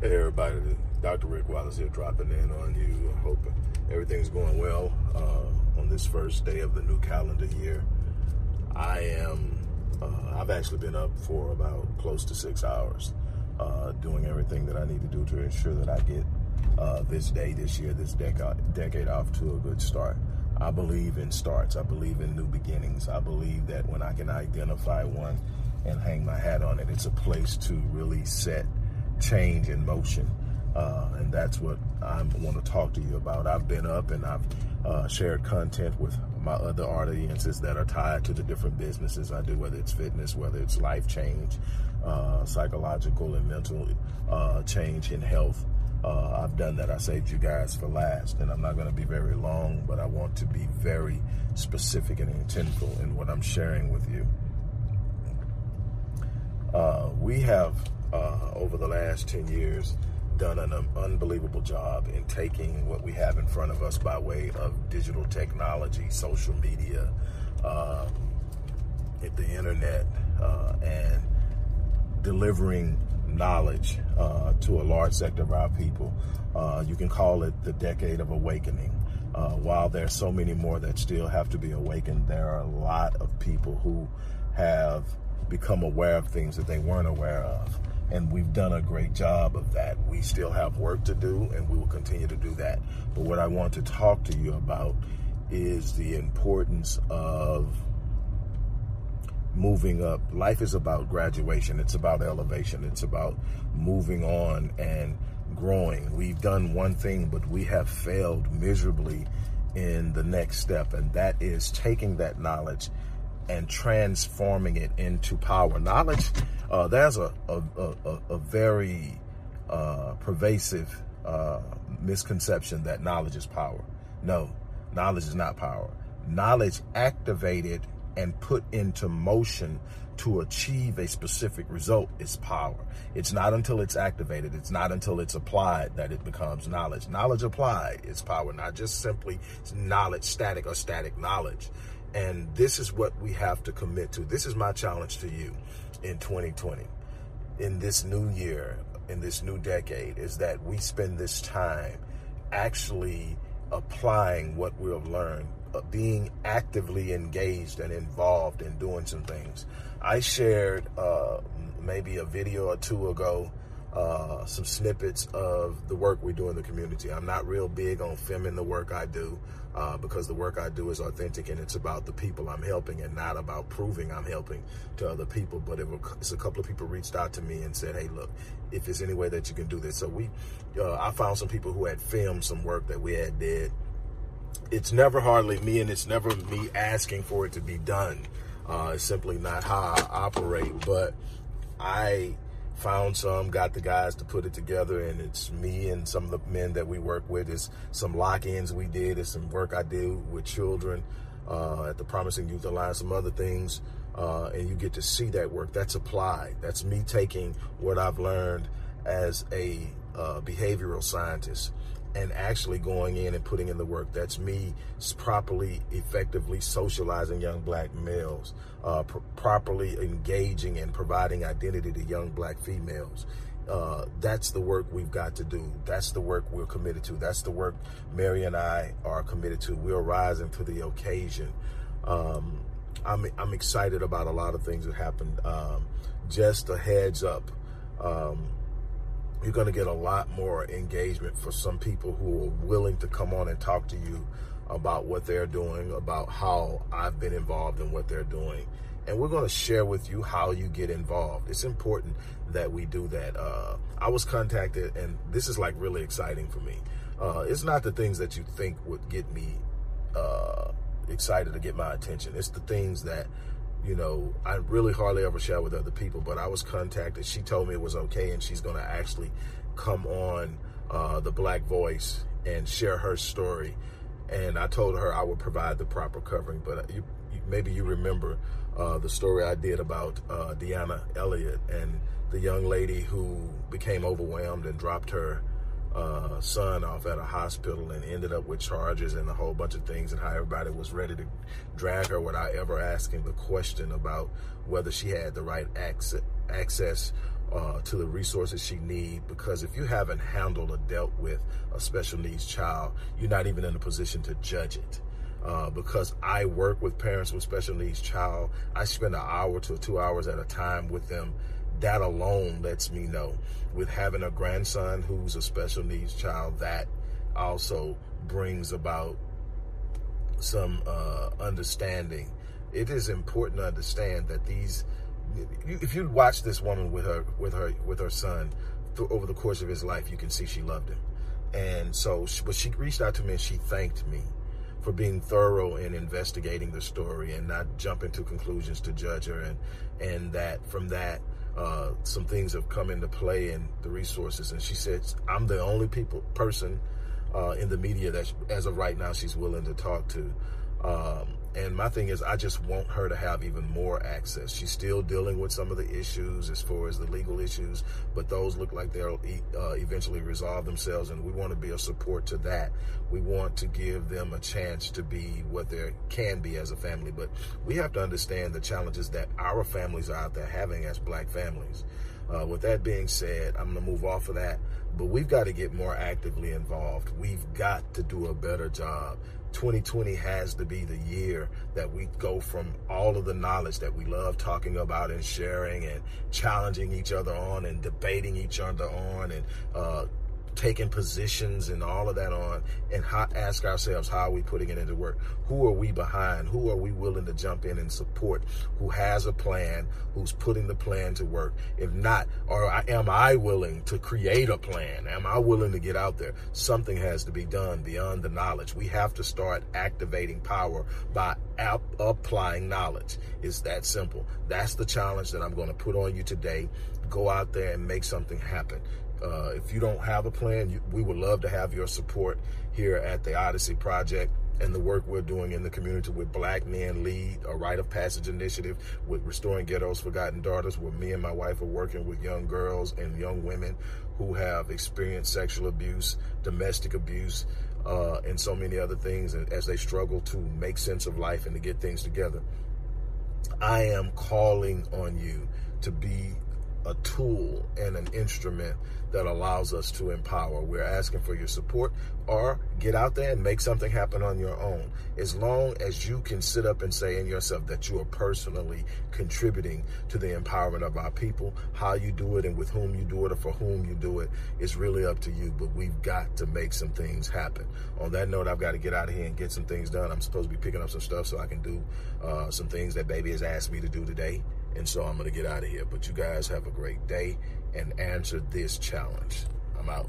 Hey everybody, Dr. Rick Wallace here dropping in on you. I hope everything's going well uh, on this first day of the new calendar year. I am, uh, I've actually been up for about close to six hours uh, doing everything that I need to do to ensure that I get uh, this day, this year, this decade, decade off to a good start. I believe in starts. I believe in new beginnings. I believe that when I can identify one and hang my hat on it, it's a place to really set change in motion. Uh, and that's what I want to talk to you about. I've been up and I've uh, shared content with my other audiences that are tied to the different businesses I do, whether it's fitness, whether it's life change, uh, psychological and mental uh, change in health. Uh, I've done that. I saved you guys for last, and I'm not going to be very long, but I want to be very specific and intentional in what I'm sharing with you. Uh, we have, uh, over the last 10 years, done an unbelievable job in taking what we have in front of us by way of digital technology, social media, uh, the internet, uh, and delivering knowledge uh, to a large sector of our people. Uh, you can call it the decade of awakening. Uh, while there's so many more that still have to be awakened, there are a lot of people who have become aware of things that they weren't aware of. And we've done a great job of that. We still have work to do, and we will continue to do that. But what I want to talk to you about is the importance of moving up. Life is about graduation, it's about elevation, it's about moving on and growing. We've done one thing, but we have failed miserably in the next step, and that is taking that knowledge and transforming it into power. Knowledge, uh, there's a, a, a, a very uh, pervasive uh, misconception that knowledge is power. No, knowledge is not power. Knowledge activated and put into motion to achieve a specific result is power. It's not until it's activated, it's not until it's applied that it becomes knowledge. Knowledge applied is power, not just simply knowledge, static or static knowledge. And this is what we have to commit to. This is my challenge to you in 2020, in this new year, in this new decade, is that we spend this time actually applying what we have learned uh, being actively engaged and involved in doing some things. I shared uh, maybe a video or two ago uh, some snippets of the work we do in the community. I'm not real big on filming the work I do uh, because the work I do is authentic and it's about the people I'm helping and not about proving I'm helping to other people. But it it's a couple of people reached out to me and said, "Hey, look, if there's any way that you can do this." So we, uh, I found some people who had filmed some work that we had did it's never hardly me and it's never me asking for it to be done. Uh, it's simply not how I operate. But I found some, got the guys to put it together, and it's me and some of the men that we work with. Is some lock-ins we did, it's some work I do with children uh, at the Promising Youth Alliance, some other things, uh, and you get to see that work. That's applied. That's me taking what I've learned as a uh, behavioral scientist and actually going in and putting in the work. That's me properly, effectively socializing young black males, uh, pr- properly engaging and providing identity to young black females. Uh, that's the work we've got to do. That's the work we're committed to. That's the work Mary and I are committed to. We're rising to the occasion. Um, I'm, I'm excited about a lot of things that happened. Um, just a heads up. Um, you're going to get a lot more engagement for some people who are willing to come on and talk to you about what they're doing, about how I've been involved in what they're doing. And we're going to share with you how you get involved. It's important that we do that. Uh, I was contacted, and this is like really exciting for me. Uh, it's not the things that you think would get me uh, excited to get my attention. It's the things that you know, I really hardly ever share with other people, but I was contacted. She told me it was okay, and she's going to actually come on uh, the Black Voice and share her story. And I told her I would provide the proper covering. But you, maybe you remember uh, the story I did about uh, Deanna Elliott and the young lady who became overwhelmed and dropped her uh, son off at a hospital and ended up with charges and a whole bunch of things, and how everybody was ready to drag her without ever asking the question about whether she had the right access, access uh, to the resources she need because if you haven't handled or dealt with a special needs child, you're not even in a position to judge it. Uh, because I work with parents with special needs child, I spend an hour to two hours at a time with them. That alone lets me know with having a grandson who's a special needs child, that also brings about some uh, understanding. It is important to understand that these if you watch this woman with her with her with her son over the course of his life, you can see she loved him. And so, but she reached out to me and she thanked me for being thorough in investigating the story and not jumping to conclusions to judge her. And and that from that, uh, some things have come into play in the resources. And she said, "I'm the only people person uh, in the media that, as of right now, she's willing to talk to." Um, and my thing is, I just want her to have even more access. She's still dealing with some of the issues as far as the legal issues, but those look like they'll uh, eventually resolve themselves. And we want to be a support to that. We want to give them a chance to be what they can be as a family. But we have to understand the challenges that our families are out there having as black families. Uh, with that being said, I'm going to move off of that, but we've got to get more actively involved. We've got to do a better job 2020 has to be the year that we go from all of the knowledge that we love talking about and sharing and challenging each other on and debating each other on and uh, taking positions and all of that on and how, ask ourselves how are we putting it into work? Who are we behind? Who are we willing to jump in and support who has a plan who's putting the plan to work? If not or am i willing to create a plan? Am i willing to get out there? Something has to be done beyond the knowledge. We have to start activating power by ap- applying knowledge. It's that simple. That's the challenge that i'm going to put on you today. Go out there and make something happen uh, if you don't have a plan, you, we would love to have your support here at the Odyssey Project and the work we're doing in the community with Black Men Lead, a rite of passage initiative with Restoring Ghetto's Forgotten Daughters, where me and my wife are working with young girls and young women who have experienced sexual abuse, domestic abuse, uh, and so many other things as they struggle to make sense of life and to get things together. I am calling on you to be a tool and an instrument that allows us to empower. We're asking for your support or get out there and make something happen on your own. As long as you can sit up and say in yourself that you are personally contributing to the empowerment of our people, how you do it and with whom you do it or for whom you do it is really up to you. But we've got to make some things happen. On that note, I've got to get out of here and get some things done. I'm supposed to be picking up some stuff so I can do uh, some things that baby has asked me to do today. And so I'm going to get out of here. But you guys have a great day and answer this challenge. I'm out.